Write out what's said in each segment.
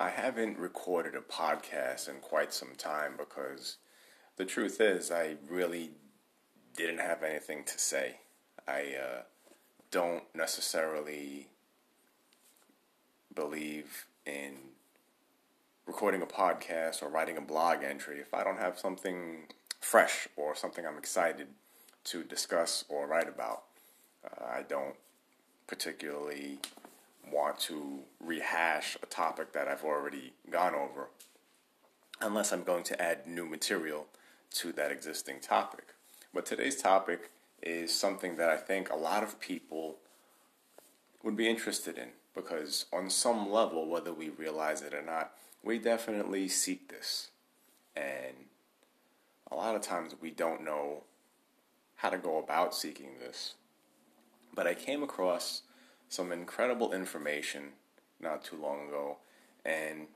I haven't recorded a podcast in quite some time because the truth is, I really didn't have anything to say. I uh, don't necessarily believe in recording a podcast or writing a blog entry if I don't have something fresh or something I'm excited to discuss or write about. Uh, I don't particularly want to rehash a topic that I've already gone over unless I'm going to add new material to that existing topic. But today's topic is something that I think a lot of people would be interested in because, on some level, whether we realize it or not, we definitely seek this. And a lot of times we don't know how to go about seeking this. But I came across some incredible information not too long ago, and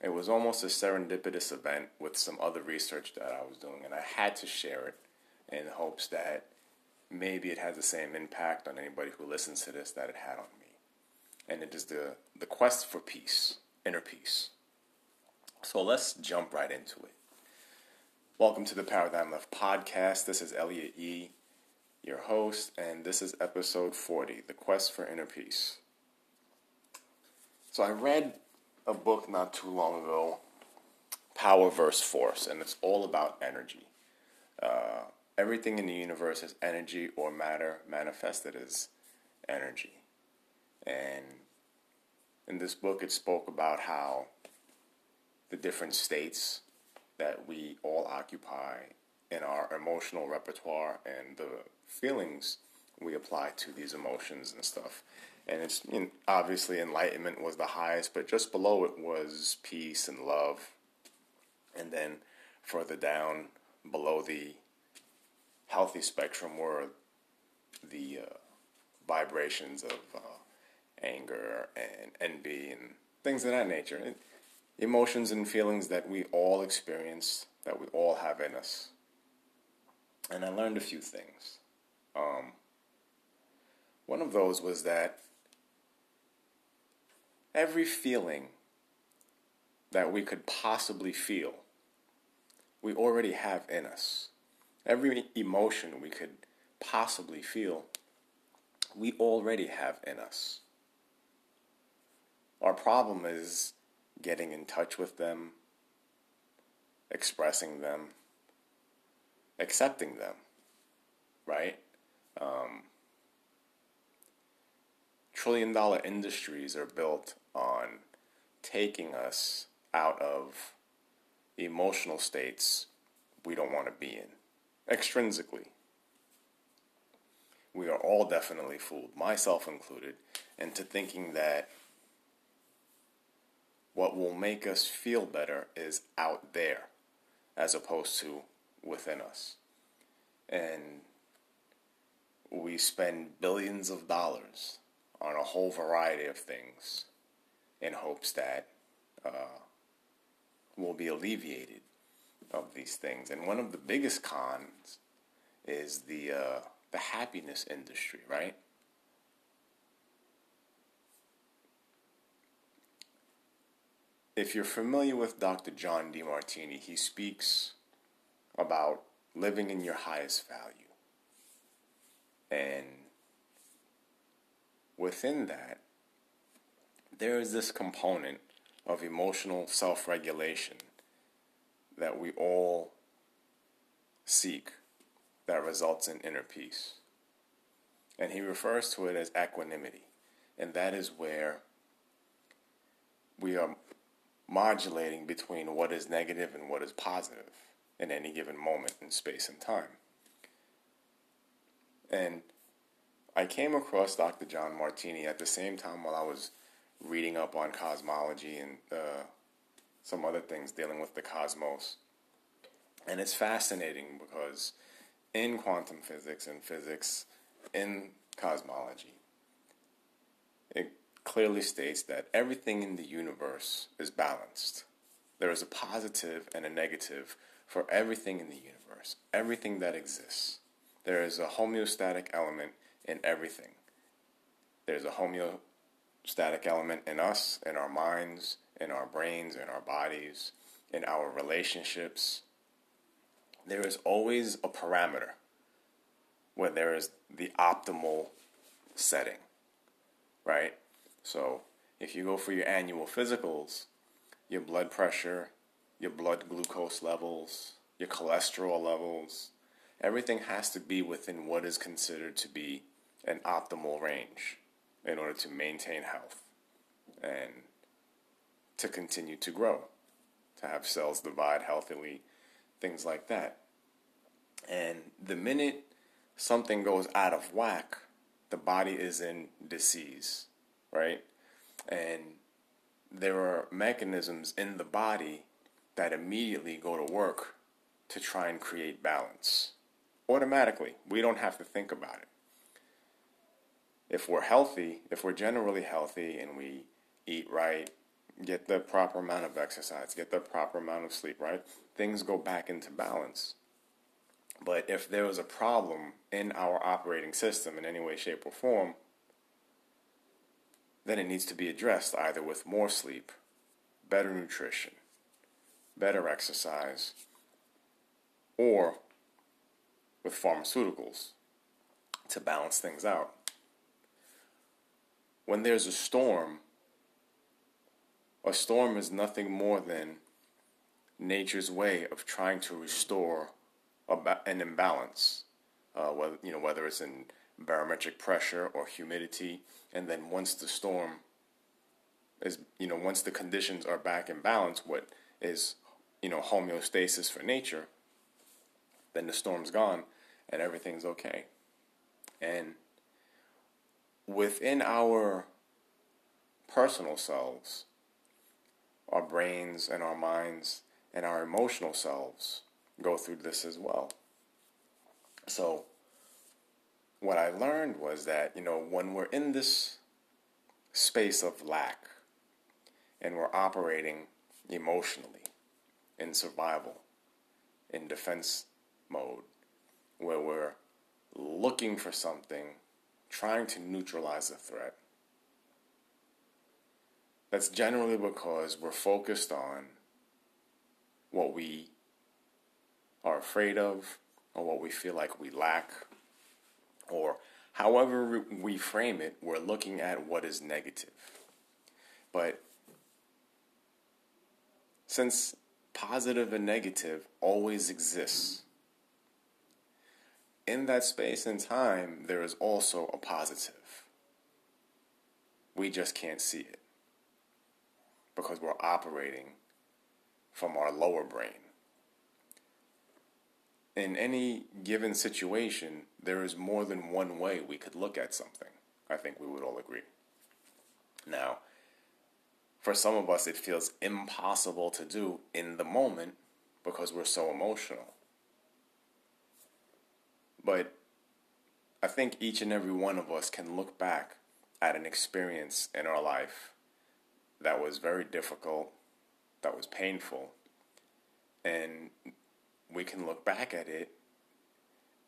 it was almost a serendipitous event with some other research that I was doing, and I had to share it in hopes that maybe it has the same impact on anybody who listens to this that it had on me. And it is the, the quest for peace, inner peace. So let's jump right into it. Welcome to the Paradigm Left podcast. This is Elliot Yee, your host, and this is episode 40 The Quest for Inner Peace. So I read a book not too long ago, Power versus Force, and it's all about energy. Uh, everything in the universe is energy or matter manifested as energy. And in this book, it spoke about how the different states that we all occupy in our emotional repertoire and the feelings we apply to these emotions and stuff. And it's you know, obviously enlightenment was the highest, but just below it was peace and love. And then further down below the healthy spectrum were the uh, vibrations of uh, anger and envy and things of that nature. And emotions and feelings that we all experience, that we all have in us. And I learned a few things. Um, one of those was that every feeling that we could possibly feel, we already have in us. Every emotion we could possibly feel, we already have in us. Our problem is getting in touch with them, expressing them, accepting them, right? Um, trillion dollar industries are built on taking us out of emotional states we don't want to be in, extrinsically. We are all definitely fooled, myself included, into thinking that what will make us feel better is out there as opposed to within us. And we spend billions of dollars on a whole variety of things in hopes that uh, we'll be alleviated of these things. And one of the biggest cons is the uh, the happiness industry, right? if you're familiar with Dr. John Demartini, he speaks about living in your highest value. And within that, there is this component of emotional self regulation that we all seek that results in inner peace. And he refers to it as equanimity. And that is where we are modulating between what is negative and what is positive in any given moment in space and time. And I came across Dr. John Martini at the same time while I was reading up on cosmology and uh, some other things dealing with the cosmos. And it's fascinating because in quantum physics and physics, in cosmology, it clearly states that everything in the universe is balanced. There is a positive and a negative for everything in the universe, everything that exists. There is a homeostatic element in everything. There's a homeostatic element in us, in our minds, in our brains, in our bodies, in our relationships, there is always a parameter where there is the optimal setting, right? So if you go for your annual physicals, your blood pressure, your blood glucose levels, your cholesterol levels, everything has to be within what is considered to be an optimal range in order to maintain health and to continue to grow, to have cells divide healthily, things like that. And the minute something goes out of whack, the body is in disease, right? And there are mechanisms in the body that immediately go to work to try and create balance automatically. We don't have to think about it. If we're healthy, if we're generally healthy and we eat right, get the proper amount of exercise, get the proper amount of sleep, right? Things go back into balance. But if there was a problem in our operating system in any way, shape, or form, then it needs to be addressed either with more sleep, better nutrition, better exercise, or with pharmaceuticals to balance things out. When there's a storm, a storm is nothing more than nature's way of trying to restore an imbalance, uh, whether you know whether it's in barometric pressure or humidity, and then once the storm is you know once the conditions are back in balance, what is you know homeostasis for nature, then the storm's gone and everything's okay. And within our personal selves, our brains and our minds and our emotional selves go through this as well. So, what I learned was that, you know, when we're in this space of lack and we're operating emotionally in survival, in defense mode, where we're looking for something, trying to neutralize a threat, that's generally because we're focused on what we are afraid of or what we feel like we lack or however we frame it, we're looking at what is negative. But since positive and negative always exists, in that space and time, there is also a positive. We just can't see it because we're operating from our lower brain in any given situation, there is more than one way we could look at something. I think we would all agree. Now, for some of us, it feels impossible to do in the moment because we're so emotional. But I think each and every one of us can look back at an experience in our life that was very difficult, that was painful, and we can look back at it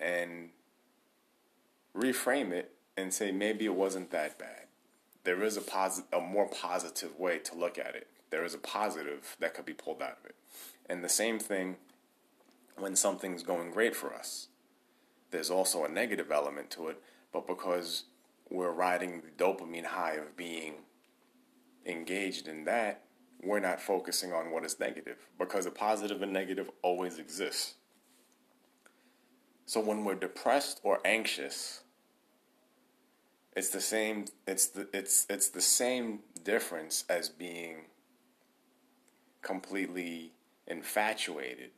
and reframe it and say maybe it wasn't that bad. There is a posit- a more positive way to look at it. There is a positive that could be pulled out of it. And the same thing when something's going great for us. There's also a negative element to it, but because we're riding the dopamine high of being engaged in that, we're not focusing on what is negative because a positive and negative always exists. So when we're depressed or anxious, it's the same it's the it's it's the same difference as being completely infatuated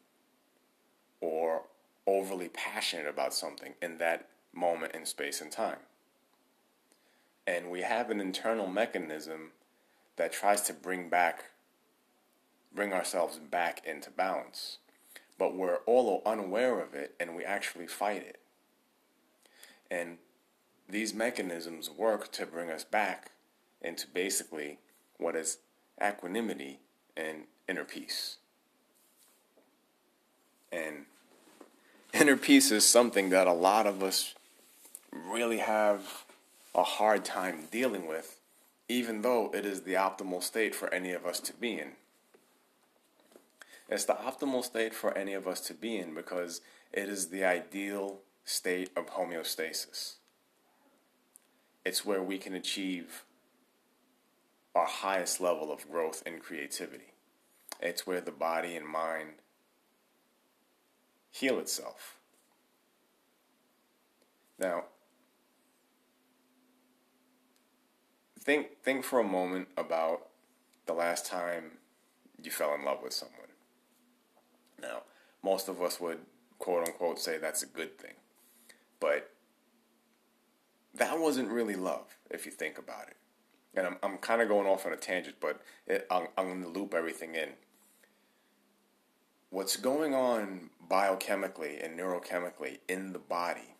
or overly passionate about something in that moment in space and time. And we have an internal mechanism that tries to bring back bring ourselves back into balance. But we're all unaware of it and we actually fight it. And these mechanisms work to bring us back into basically what is equanimity and inner peace. And inner peace is something that a lot of us really have a hard time dealing with even though it is the optimal state for any of us to be in. It's the optimal state for any of us to be in because it is the ideal state of homeostasis. It's where we can achieve our highest level of growth and creativity. It's where the body and mind heal itself. Now, think think for a moment about the last time you fell in love with someone. Now, most of us would quote unquote say that's a good thing. But that wasn't really love if you think about it. And I'm I'm kind of going off on a tangent, but it, I'm, I'm going to loop everything in. What's going on biochemically and neurochemically in the body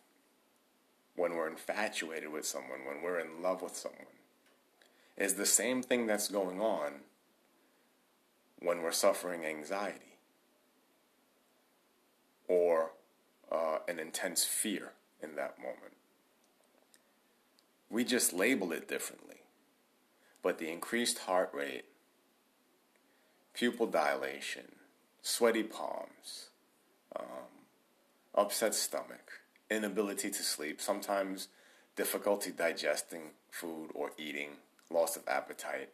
when we're infatuated with someone, when we're in love with someone, is the same thing that's going on when we're suffering anxiety or uh, an intense fear in that moment. We just label it differently. But the increased heart rate, pupil dilation, sweaty palms, um, upset stomach, inability to sleep, sometimes difficulty digesting food or eating, loss of appetite.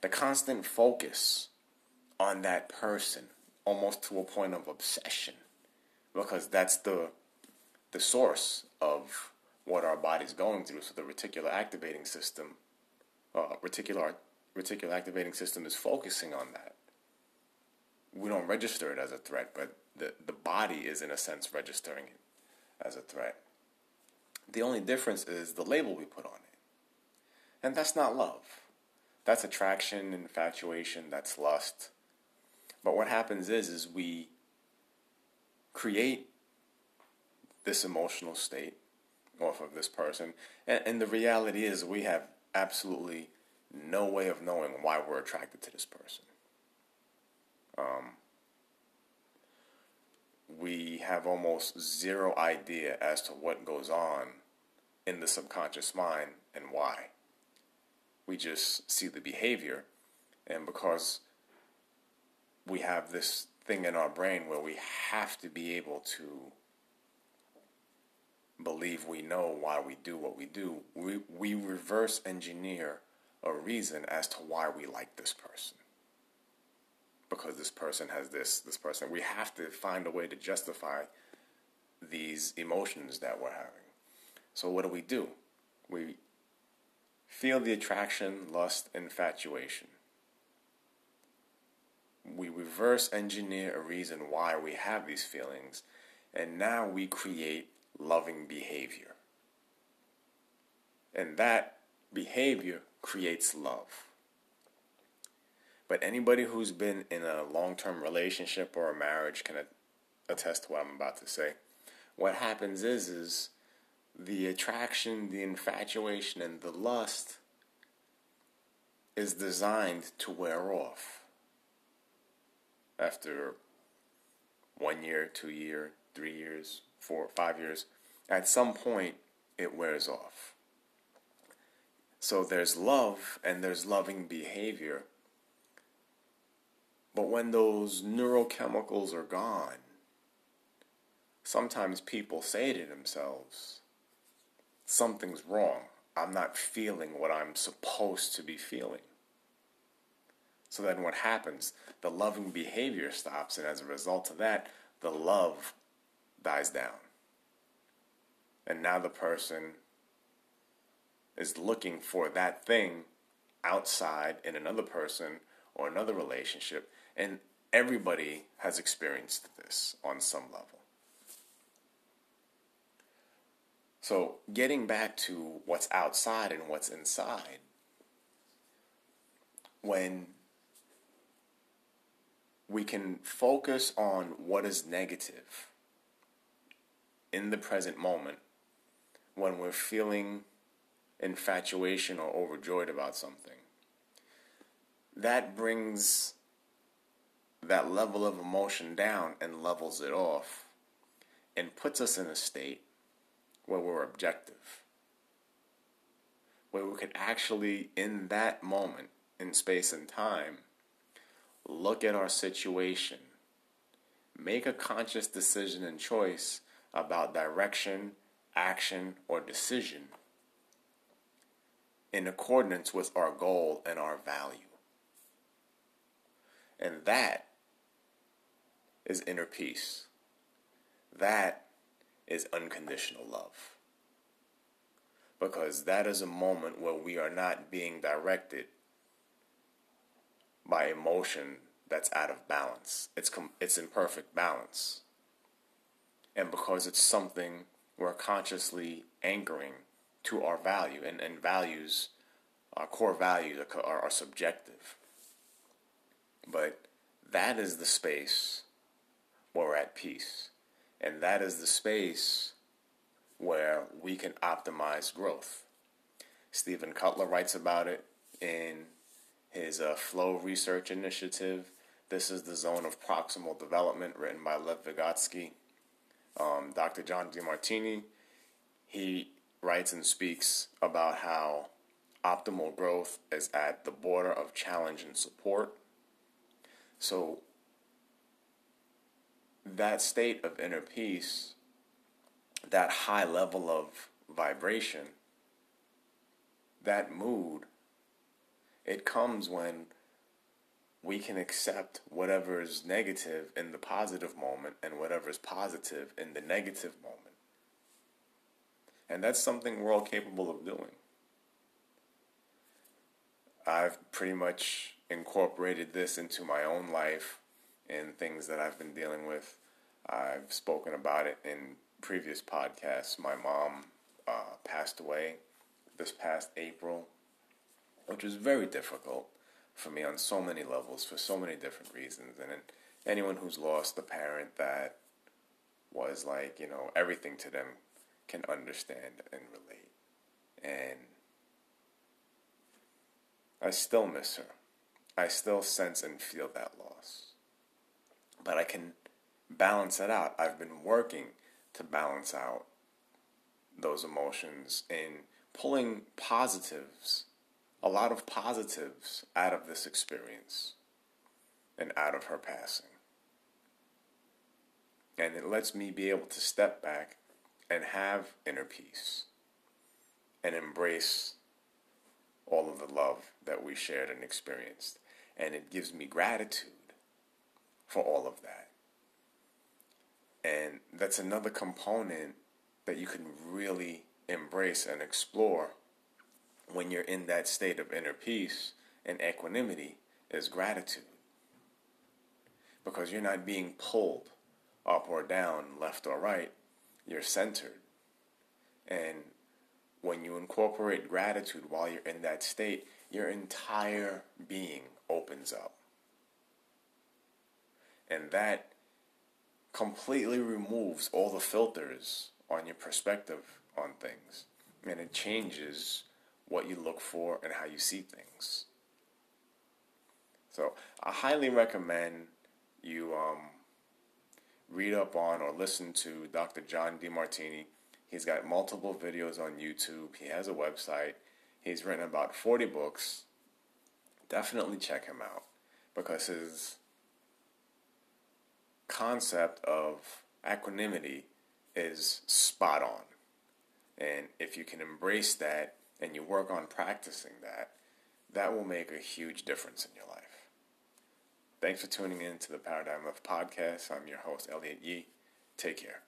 The constant focus on that person, almost to a point of obsession, because that's the the source of what our body's going through. So the reticular activating system, uh, reticular reticular activating system is focusing on that. We don't register it as a threat, but the, the body is in a sense registering it as a threat. The only difference is the label we put on it. And that's not love. That's attraction, infatuation, that's lust. But what happens is is we create this emotional state off of this person. And, and the reality is we have absolutely no way of knowing why we're attracted to this person. Um, we have almost zero idea as to what goes on in the subconscious mind and why. We just see the behavior, and because we have this thing in our brain where we have to be able to believe we know why we do what we do, we, we reverse engineer a reason as to why we like this person because this person has this, this person. We have to find a way to justify these emotions that we're having. So, what do we do? We feel the attraction, lust, infatuation. We reverse engineer a reason why we have these feelings, and now we create loving behavior. And that behavior creates love. But anybody who's been in a long term relationship or a marriage can attest to what I'm about to say. What happens is, is the attraction, the infatuation, and the lust is designed to wear off after one year, two year, three years, four, five years. At some point, it wears off. So there's love and there's loving behavior but when those neurochemicals are gone, sometimes people say to themselves, something's wrong. I'm not feeling what I'm supposed to be feeling. So then what happens? The loving behavior stops, and as a result of that, the love dies down. And now the person is looking for that thing outside in another person or another relationship and everybody has experienced this on some level. So, getting back to what's outside and what's inside, when we can focus on what is negative in the present moment, when we're feeling infatuation or overjoyed about something, that brings that level of emotion down and levels it off and puts us in a state where we're objective. where we could actually, in that moment, in space and time, look at our situation, make a conscious decision and choice about direction, action, or decision in accordance with our goal and our value. And that is inner peace. That is unconditional love. Because that is a moment where we are not being directed by emotion that's out of balance. It's com- it's in perfect balance. And because it's something we're consciously anchoring to our value and, and values, our core values are, are subjective. But that is the space we're at peace. And that is the space where we can optimize growth. Steven Kotler writes about it in his uh, Flow Research Initiative. This is the zone of proximal development, written by Lev Vygotsky. Um, Dr. John Demartini, he writes and speaks about how optimal growth is at the border of challenge and support. So, that state of inner peace, that high level of vibration, that mood, it comes when we can accept whatever is negative in the positive moment and whatever is positive in the negative moment. And that's something we're all capable of doing. I've pretty much incorporated this into my own life and things that I've been dealing with. I've spoken about it in previous podcasts. My mom uh, passed away this past April, which was very difficult for me on so many levels for so many different reasons. And anyone who's lost a parent that was like, you know, everything to them can understand and relate. And I still miss her. I still sense and feel that loss. But I can balance it out. I've been working to balance out those emotions and pulling positives, a lot of positives out of this experience and out of her passing. And it lets me be able to step back and have inner peace and embrace all of the love that we shared and experienced. And it gives me gratitude for all of that. And that's another component that you can really embrace and explore when you're in that state of inner peace and equanimity is gratitude. Because you're not being pulled up or down, left or right, you're centered. And when you incorporate gratitude while you're in that state, your entire being opens up. And that completely removes all the filters on your perspective on things. And it changes what you look for and how you see things. So I highly recommend you um, read up on or listen to Dr. John Demartini. He's got multiple videos on YouTube. He has a website. He's written about 40 books. Definitely check him out because his concept of equanimity is spot on. And if you can embrace that and you work on practicing that, that will make a huge difference in your life. Thanks for tuning in to the Paradigm Left podcast. I'm your host, Elliot Yee. Take care.